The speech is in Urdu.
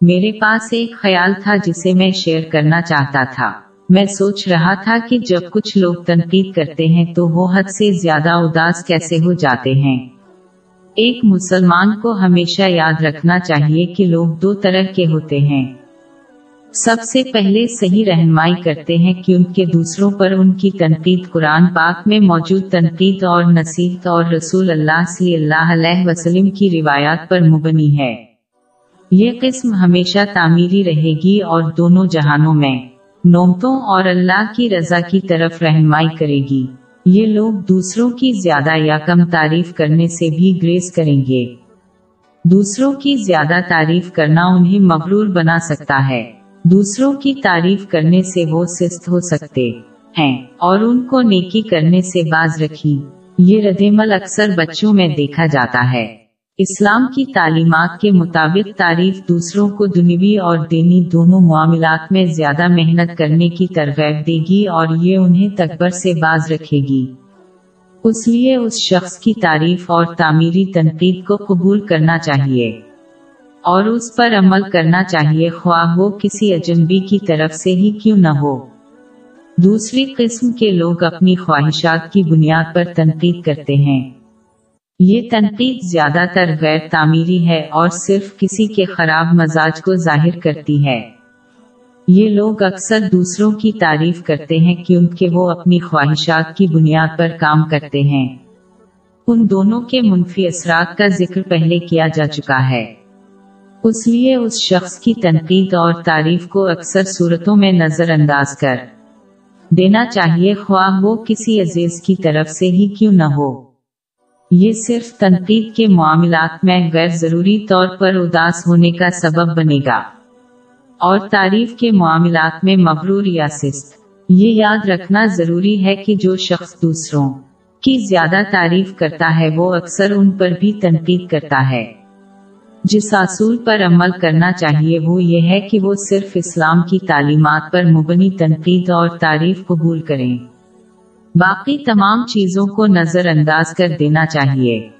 میرے پاس ایک خیال تھا جسے میں شیئر کرنا چاہتا تھا۔ میں سوچ رہا تھا کہ جب کچھ لوگ تنقید کرتے ہیں تو وہ حد سے زیادہ اداس کیسے ہو جاتے ہیں۔ ایک مسلمان کو ہمیشہ یاد رکھنا چاہیے کہ لوگ دو طرح کے ہوتے ہیں۔ سب سے پہلے صحیح رہنمائی کرتے ہیں کیونکہ دوسروں پر ان کی تنقید قرآن پاک میں موجود تنقید اور نصیحت اور رسول اللہ صلی اللہ علیہ وسلم کی روایات پر مبنی ہے۔ یہ قسم ہمیشہ تعمیری رہے گی اور دونوں جہانوں میں نومتوں اور اللہ کی رضا کی طرف رہنمائی کرے گی۔ یہ لوگ دوسروں کی زیادہ یا کم تعریف کرنے سے بھی گریز کریں گے۔ دوسروں کی زیادہ تعریف کرنا انہیں مغرور بنا سکتا ہے۔ دوسروں کی تعریف کرنے سے وہ سست ہو سکتے ہیں اور ان کو نیکی کرنے سے باز رکھی۔ یہ ردیمل اکثر بچوں میں دیکھا جاتا ہے۔ اسلام کی تعلیمات کے مطابق تعریف دوسروں کو دنوی اور دینی دونوں معاملات میں زیادہ محنت کرنے کی ترغیب دے گی اور یہ انہیں تکبر سے باز رکھے گی۔ اس لیے اس شخص کی تعریف اور تعمیری تنقید کو قبول کرنا چاہیے اور اس پر عمل کرنا چاہیے، خواہ وہ کسی اجنبی کی طرف سے ہی کیوں نہ ہو۔ دوسری قسم کے لوگ اپنی خواہشات کی بنیاد پر تنقید کرتے ہیں۔ یہ تنقید زیادہ تر غیر تعمیری ہے اور صرف کسی کے خراب مزاج کو ظاہر کرتی ہے۔ یہ لوگ اکثر دوسروں کی تعریف کرتے ہیں کیونکہ وہ اپنی خواہشات کی بنیاد پر کام کرتے ہیں۔ ان دونوں کے منفی اثرات کا ذکر پہلے کیا جا چکا ہے۔ اس لیے اس شخص کی تنقید اور تعریف کو اکثر صورتوں میں نظر انداز کر دینا چاہیے، خواہ وہ کسی عزیز کی طرف سے ہی کیوں نہ ہو۔ یہ صرف تنقید کے معاملات میں غیر ضروری طور پر اداس ہونے کا سبب بنے گا۔ اور تعریف کے معاملات میں مغرور یا سست۔ یہ یاد رکھنا ضروری ہے کہ جو شخص دوسروں کی زیادہ تعریف کرتا ہے وہ اکثر ان پر بھی تنقید کرتا ہے۔ جس اصول پر عمل کرنا چاہیے وہ یہ ہے کہ وہ صرف اسلام کی تعلیمات پر مبنی تنقید اور تعریف قبول کریں۔ باقی تمام چیزوں کو نظر انداز کر دینا چاہیے۔